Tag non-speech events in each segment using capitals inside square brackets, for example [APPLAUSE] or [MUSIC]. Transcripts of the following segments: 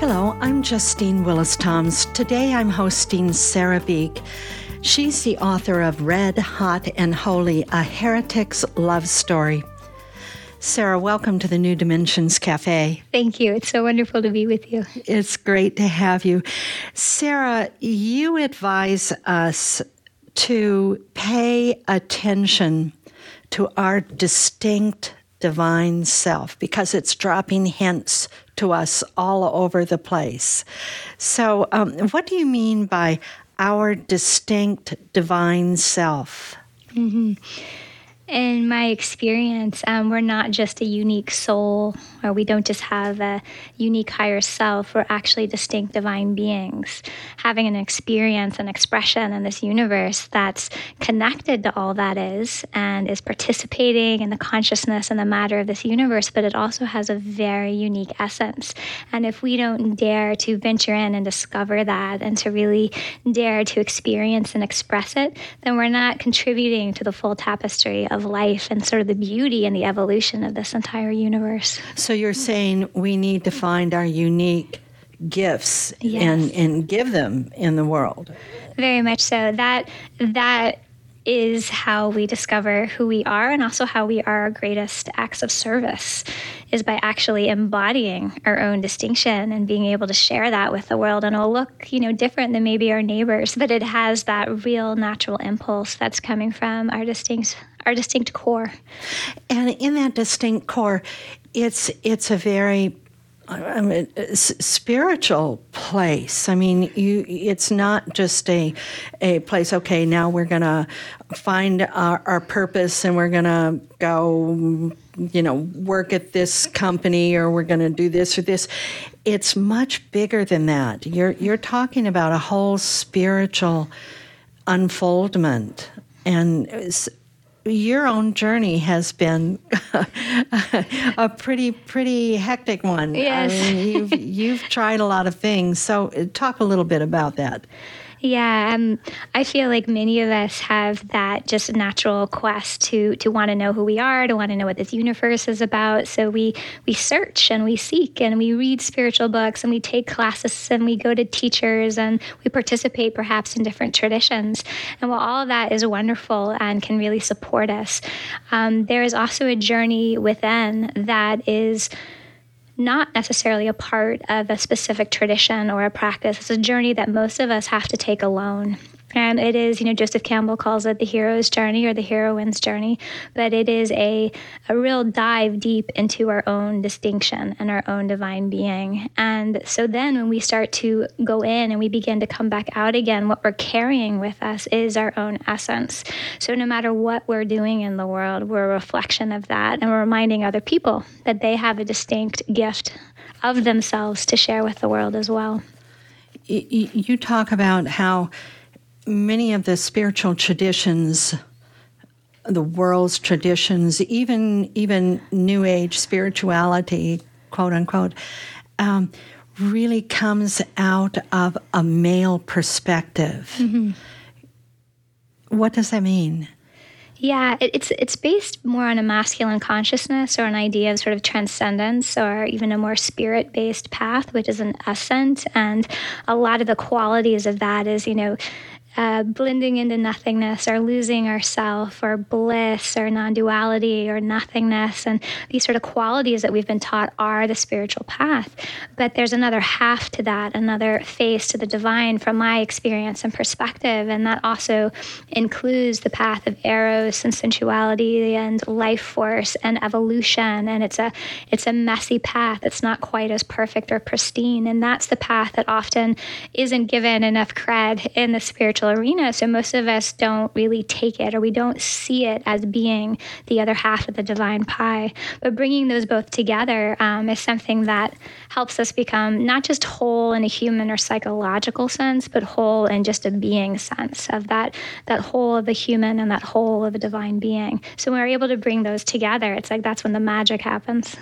Hello, I'm Justine Willis Toms. Today I'm hosting Sera Beak. She's the author of Red, Hot, and Holy A Heretic's Love Story. Sera, welcome to the New Dimensions Cafe. Thank you. It's so wonderful to be with you. It's great to have you. Sera, you advise us to pay attention to our distinct divine self because it's dropping hints to us all over the place. So, um, what do you mean by our distinct divine self? Mm-hmm in my experience, um, we're not just a unique soul, or we don't just have a unique higher self. We're actually distinct divine beings, having an experience and expression in this universe that's connected to all that is and is participating in the consciousness and the matter of this universe, but it also has a very unique essence. And if we don't dare to venture in and discover that and to really dare to experience and express it, then we're not contributing to the full tapestry of of life and sort of the beauty and the evolution of this entire universe. So you're saying we need to find our unique gifts yes. and and give them in the world. Very much so. That that is how we discover who we are and also how we are our greatest acts of service is by actually embodying our own distinction and being able to share that with the world and it'll look you know different than maybe our neighbors but it has that real natural impulse that's coming from our distinct our distinct core. And in that distinct core, it's it's a very I mean, spiritual place. I mean, you. It's not just a a place. Okay, now we're gonna find our, our purpose, and we're gonna go, you know, work at this company, or we're gonna do this or this. It's much bigger than that. You're you're talking about a whole spiritual unfoldment, and your own journey has been [LAUGHS] a pretty pretty hectic one. Yes, I mean, you've you've tried a lot of things. So uh, talk a little bit about that. Yeah, um, I feel like many of us have that just natural quest to to want to know who we are, to want to know what this universe is about. So we we search and we seek and we read spiritual books and we take classes and we go to teachers and we participate perhaps in different traditions. And while all of that is wonderful and can really support us, um, there is also a journey within that is not necessarily a part of a specific tradition or a practice. It's a journey that most of us have to take alone. And it is, you know, Joseph Campbell calls it the hero's journey or the heroine's journey, but it is a, a real dive deep into our own distinction and our own divine being. And so then when we start to go in and we begin to come back out again, what we're carrying with us is our own essence. So no matter what we're doing in the world, we're a reflection of that. And we're reminding other people that they have a distinct gift of themselves to share with the world as well. You talk about how many of the spiritual traditions the world's traditions even even new age spirituality quote unquote um, really comes out of a male perspective mm-hmm. what does that mean yeah, it, it's it's based more on a masculine consciousness or an idea of sort of transcendence or even a more spirit based path, which is an ascent. And a lot of the qualities of that is, you know, uh, blending into nothingness or losing ourself or bliss or non-duality or nothingness. And these sort of qualities that we've been taught are the spiritual path. But there's another half to that another face to the divine from my experience and perspective. And that also includes the path of eros and sensuality and life force and evolution. And it's a it's a messy path. It's not quite as perfect or pristine. And that's the path that often isn't given enough cred in the spiritual arena. So most of us don't really take it or we don't see it as being the other half of the divine pie. But bringing those both together um, is something that helps us become not just whole in a human or psychological sense, but whole in just a being sense of that, that whole of the human and that whole of a divine being. So when we're able to bring those together, it's like that's when the magic happens.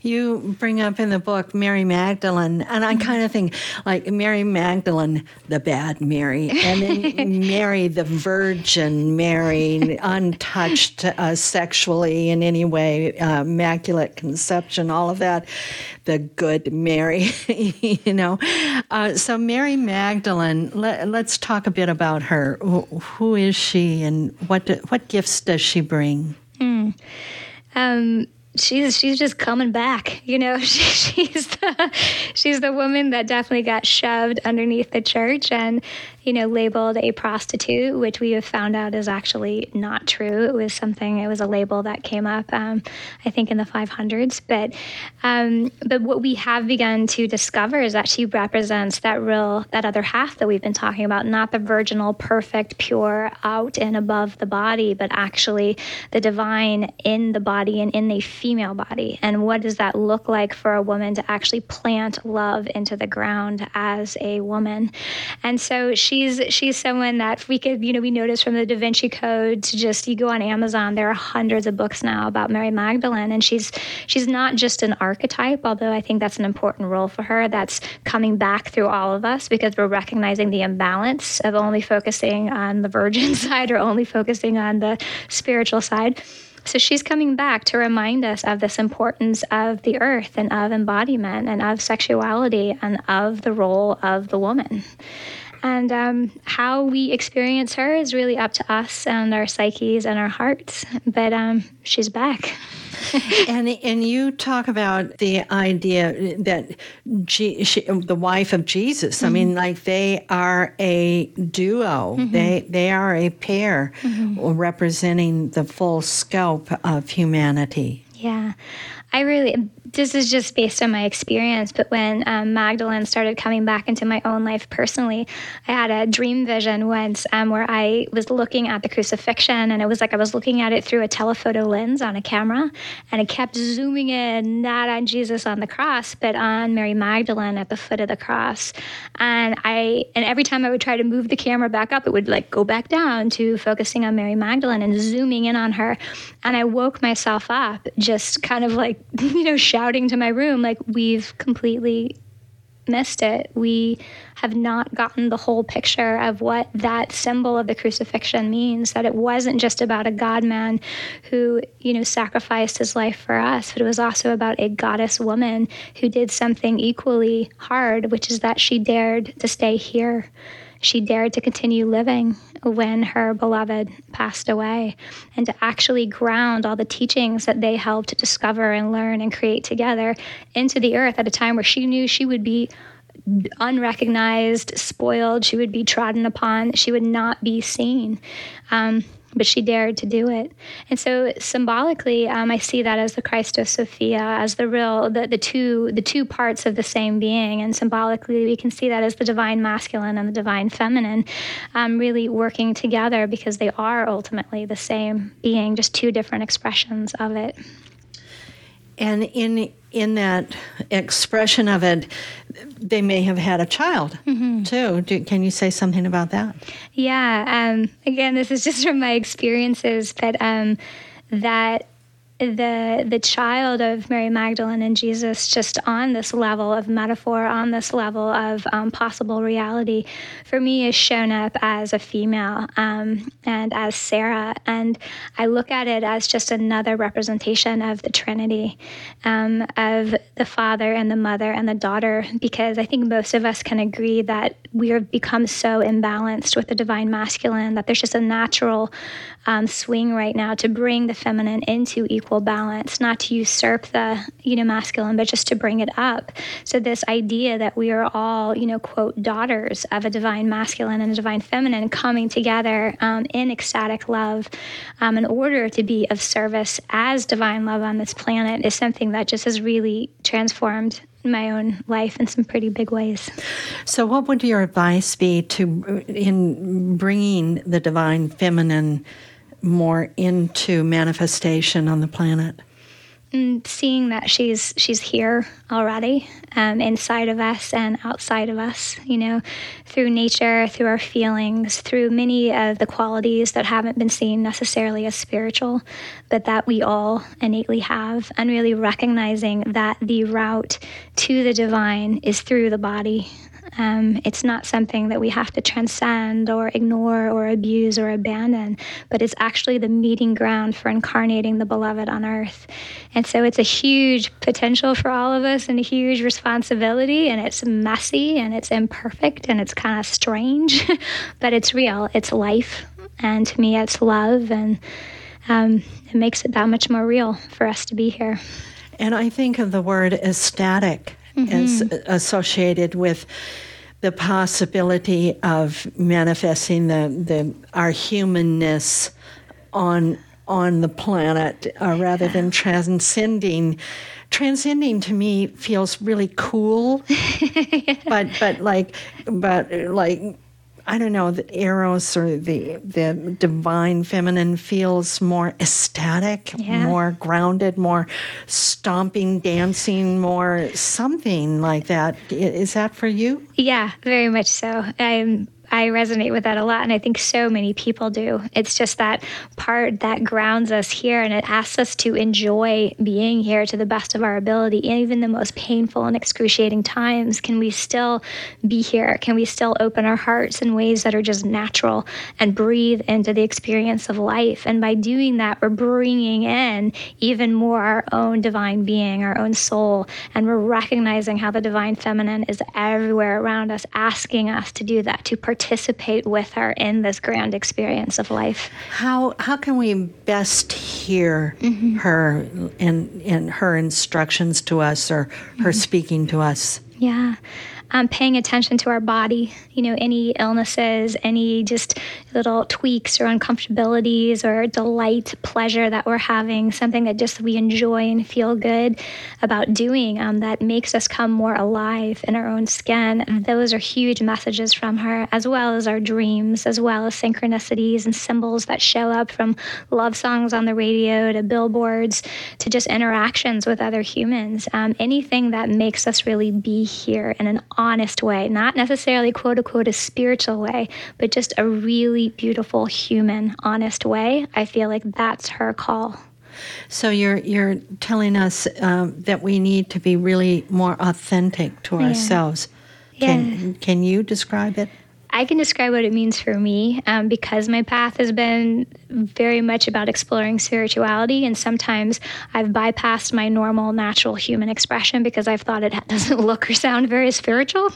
You bring up in the book Mary Magdalene, and I kind of think like Mary Magdalene, the bad Mary, and then [LAUGHS] Mary, the Virgin Mary, untouched uh, sexually in any way, uh, immaculate conception, all of that. The good Mary, [LAUGHS] you know. Uh, so Mary Magdalene, let, us talk a bit about her. Who, who is she, and what do, what gifts does she bring? Mm. Um, she's she's just coming back you know [LAUGHS] she, she's the she's the woman that definitely got shoved underneath the church and you know, labeled a prostitute, which we have found out is actually not true. It was something, it was a label that came up, um, I think, in the 500s. But, um, but what we have begun to discover is that she represents that real, that other half that we've been talking about, not the virginal, perfect, pure, out and above the body, but actually the divine in the body and in the female body. And what does that look like for a woman to actually plant love into the ground as a woman? And so she she's she's someone that we could you know we noticed from the Da Vinci Code to just you go on Amazon there are hundreds of books now about Mary Magdalene and she's she's not just an archetype although I think that's an important role for her that's coming back through all of us because we're recognizing the imbalance of only focusing on the virgin [LAUGHS] side or only focusing on the spiritual side. So she's coming back to remind us of this importance of the earth and of embodiment and of sexuality and of the role of the woman. And um, how we experience her is really up to us and our psyches and our hearts. But um, she's back. [LAUGHS] and and you talk about the idea that G, she, the wife of Jesus. Mm-hmm. I mean, like they are a duo. Mm-hmm. They they are a pair mm-hmm. representing the full scope of humanity. Yeah, I really this is just based on my experience, but when um, Magdalene started coming back into my own life personally, I had a dream vision once um, where I was looking at the crucifixion, and it was like I was looking at it through a telephoto lens on a camera, and it kept zooming in, not on Jesus on the cross, but on Mary Magdalene at the foot of the cross. And I, and every time I would try to move the camera back up, it would like go back down to focusing on Mary Magdalene and zooming in on her. And I woke myself up, just kind of like, [LAUGHS] you know, shouting to my room, like, we've completely missed it. We have not gotten the whole picture of what that symbol of the crucifixion means that it wasn't just about a god man who, you know, sacrificed his life for us, but it was also about a goddess woman who did something equally hard, which is that she dared to stay here. She dared to continue living when her beloved passed away and to actually ground all the teachings that they helped discover and learn and create together into the earth at a time where she knew she would be unrecognized, spoiled, she would be trodden upon, she would not be seen. Um, but she dared to do it. And so symbolically, um, I see that as the Christos Sophia, as the real, the, the two, the two parts of the same being. And symbolically, we can see that as the divine masculine and the divine feminine, um, really working together because they are ultimately the same being, just two different expressions of it. And in in that expression of it, they may have had a child mm-hmm. too. Do, can you say something about that? Yeah. Um, again, this is just from my experiences, but um, that the the child of Mary Magdalene and Jesus just on this level of metaphor, on this level of um, possible reality, for me is shown up as a female um, and as Sarah, and I look at it as just another representation of the Trinity, um, of the Father and the Mother and the Daughter, because I think most of us can agree that we have become so imbalanced with the divine masculine that there's just a natural um, swing right now to bring the feminine into equal balance, not to usurp the you know masculine, but just to bring it up. So this idea that we are all you know quote daughters of a divine masculine and a divine feminine coming together um, in ecstatic love um, in order to be of service as divine love on this planet is something that just has really transformed my own life in some pretty big ways. So, what would your advice be to in bringing the divine feminine more into manifestation on the planet? And seeing that she's she's here already, um, inside of us and outside of us. You know, through nature, through our feelings, through many of the qualities that haven't been seen necessarily as spiritual, but that we all innately have, and really recognizing that the route to the divine is through the body Um, it's not something that we have to transcend or ignore or abuse or abandon, but it's actually the meeting ground for incarnating the beloved on earth. And so it's a huge potential for all of us and a huge responsibility, and it's messy and it's imperfect and it's kind of strange, [LAUGHS] but it's real. It's life. And to me, it's love. And um, it makes it that much more real for us to be here. And I think of the word ecstatic mm-hmm. as associated with the possibility of manifesting the, the our humanness on on the planet uh, rather than transcending transcending to me feels really cool [LAUGHS] but but like but like I don't know, the eros or the the divine feminine feels more ecstatic, yeah. more grounded, more stomping, dancing, more something like that. Is that for you? Yeah, very much so. I'm I resonate with that a lot, and I think so many people do. It's just that part that grounds us here, and it asks us to enjoy being here to the best of our ability. And even the most painful and excruciating times, can we still be here? Can we still open our hearts in ways that are just natural and breathe into the experience of life? And by doing that, we're bringing in even more our own divine being, our own soul, and we're recognizing how the divine feminine is everywhere around us, asking us to do that, to participate participate with her in this grand experience of life. How how can we best hear mm-hmm. her and and her instructions to us or her mm-hmm. speaking to us? Yeah um, paying attention to our body, you know, any illnesses, any just little tweaks or uncomfortabilities or delight, pleasure that we're having, something that just we enjoy and feel good about doing um, that makes us come more alive in our own skin. Those are huge messages from her, as well as our dreams, as well as synchronicities and symbols that show up from love songs on the radio to billboards to just interactions with other humans. Um, anything that makes us really be here in an honest way, not necessarily quote unquote a spiritual way, but just a really beautiful human, honest way. I feel like that's her call. So you're you're telling us um, that we need to be really more authentic to yeah. ourselves. Can yeah. can you describe it? I can describe what it means for me um, because my path has been very much about exploring spirituality. And sometimes I've bypassed my normal, natural human expression because I've thought it [LAUGHS] doesn't look or sound very spiritual.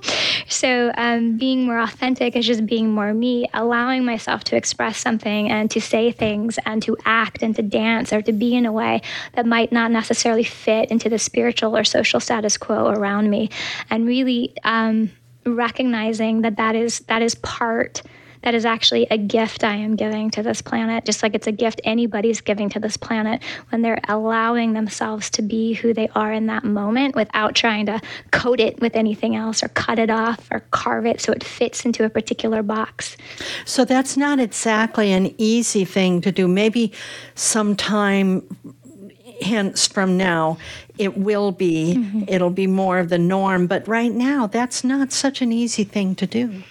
So um, being more authentic is just being more me, allowing myself to express something and to say things and to act and to dance or to be in a way that might not necessarily fit into the spiritual or social status quo around me. And really, um, recognizing that that is that is part that is actually a gift I am giving to this planet, just like it's a gift anybody's giving to this planet when they're allowing themselves to be who they are in that moment without trying to coat it with anything else or cut it off or carve it so it fits into a particular box. So that's not exactly an easy thing to do. Maybe sometime hence from now it will be mm-hmm. it'll be more of the norm but right now that's not such an easy thing to do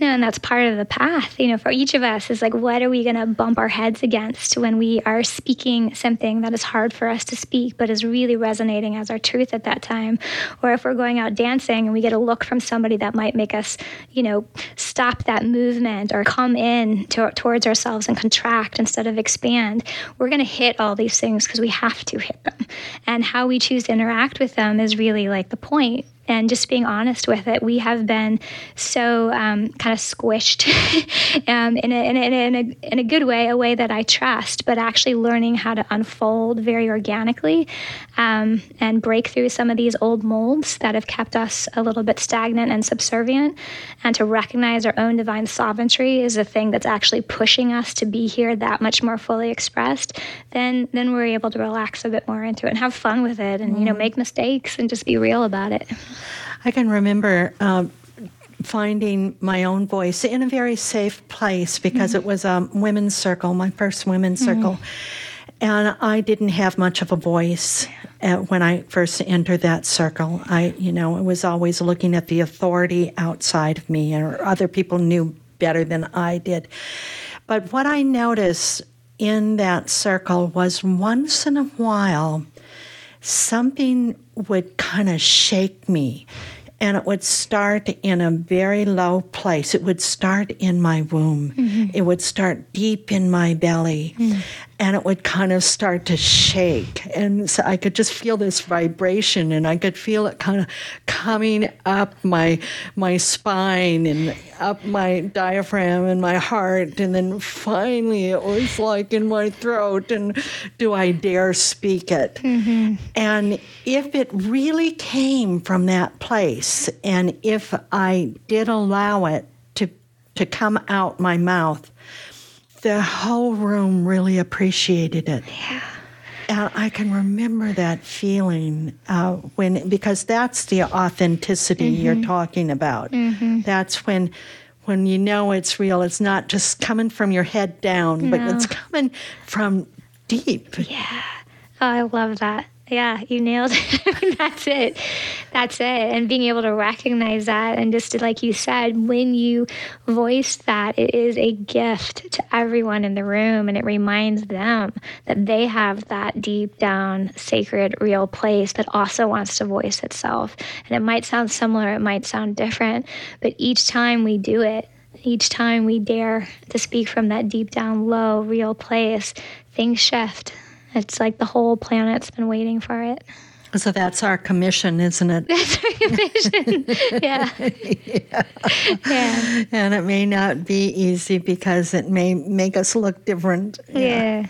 no, and that's part of the path, you know, for each of us is like, what are we going to bump our heads against when we are speaking something that is hard for us to speak, but is really resonating as our truth at that time? Or if we're going out dancing and we get a look from somebody that might make us, you know, stop that movement or come in to, towards ourselves and contract instead of expand, we're going to hit all these things because we have to hit them. And how we choose to interact with them is really like the point and just being honest with it, we have been so um, kind of squished [LAUGHS] um, in, a, in, a, in, a, in, a, good way, a way that I trust, but actually learning how to unfold very organically um, and break through some of these old molds that have kept us a little bit stagnant and subservient, and to recognize our own divine sovereignty is the thing that's actually pushing us to be here that much more fully expressed, then, then we're able to relax a bit more into it and have fun with it and, mm. you know, mm. make mistakes and just be real about it. I can remember uh, finding my own voice in a very safe place because mm-hmm. it was a women's circle, my first women's mm-hmm. circle. And I didn't have much of a voice uh, when I first entered that circle. I, you know, I was always looking at the authority outside of me, or other people knew better than I did. But what I noticed in that circle was once in a while, something would kind of shake me and it would start in a very low place. It would start in my womb. Mm-hmm. It would start deep in my belly. Mm. And it would kind of start to shake. And so I could just feel this vibration and I could feel it kind of coming up my my spine and up my diaphragm and my heart. And then finally it was like in my throat. And do I dare speak it? Mm-hmm. And if it really came from that place, and if I did allow it to, to come out my mouth, the whole room really appreciated it. Yeah. And I can remember that feeling uh, when, because that's the authenticity mm-hmm. you're talking about. Mm-hmm. That's when, when you know it's real. It's not just coming from your head down, no. but it's coming from deep. Yeah. Oh, I love that. Yeah, you nailed it. [LAUGHS] That's it. That's it. And being able to recognize that, and just like you said, when you voice that, it is a gift to everyone in the room, and it reminds them that they have that deep down, sacred, real place that also wants to voice itself. And it might sound similar, it might sound different, but each time we do it, each time we dare to speak from that deep down, low, real place, things shift it's like the whole planet's been waiting for it. So that's our commission, isn't it? That's our [LAUGHS] commission. yeah. [LAUGHS] yeah. yeah. And it may not be easy because it may make us look different. Yeah. yeah.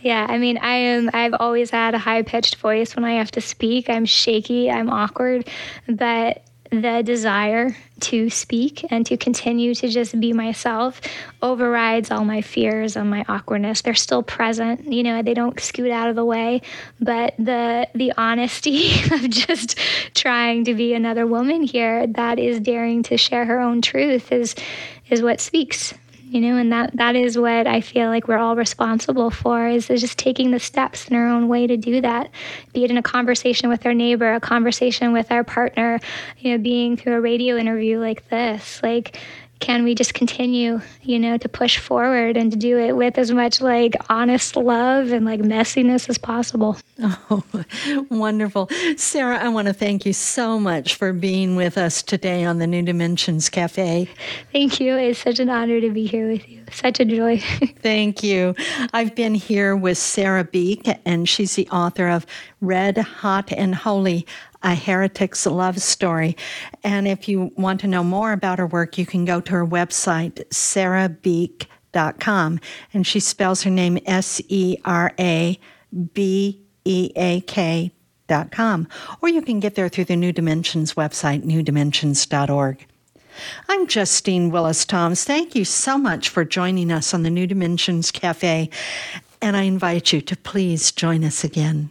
Yeah, I mean, I am. I've always had a high pitched voice when I have to speak. I'm shaky. I'm awkward, but the desire to speak and to continue to just be myself overrides all my fears and my awkwardness. They're still present, you know, they don't scoot out of the way, but the the honesty [LAUGHS] of just trying to be another woman here that is daring to share her own truth is is what speaks you know and that that is what i feel like we're all responsible for is just taking the steps in our own way to do that. Be it in a conversation with our neighbor a conversation with our partner you know being through a radio interview like this. Like can we just continue, you know, to push forward and to do it with as much like honest love and like messiness as possible? [LAUGHS] Oh, wonderful. Sera, I want to thank you so much for being with us today on the New Dimensions Cafe. Thank you. It's such an honor to be here with you. Such a joy. [LAUGHS] thank you. I've been here with Sera Beak, and she's the author of Red, Hot, and Holy a Heretic's Love Story. And if you want to know more about her work, you can go to her website, serabeak.com. And she spells her name S E R A B E A K dot com. Or you can get there through the New Dimensions website, newdimensions.org. I'm Justine Willis Toms. Thank you so much for joining us on the New Dimensions Cafe, and I invite you to please join us again.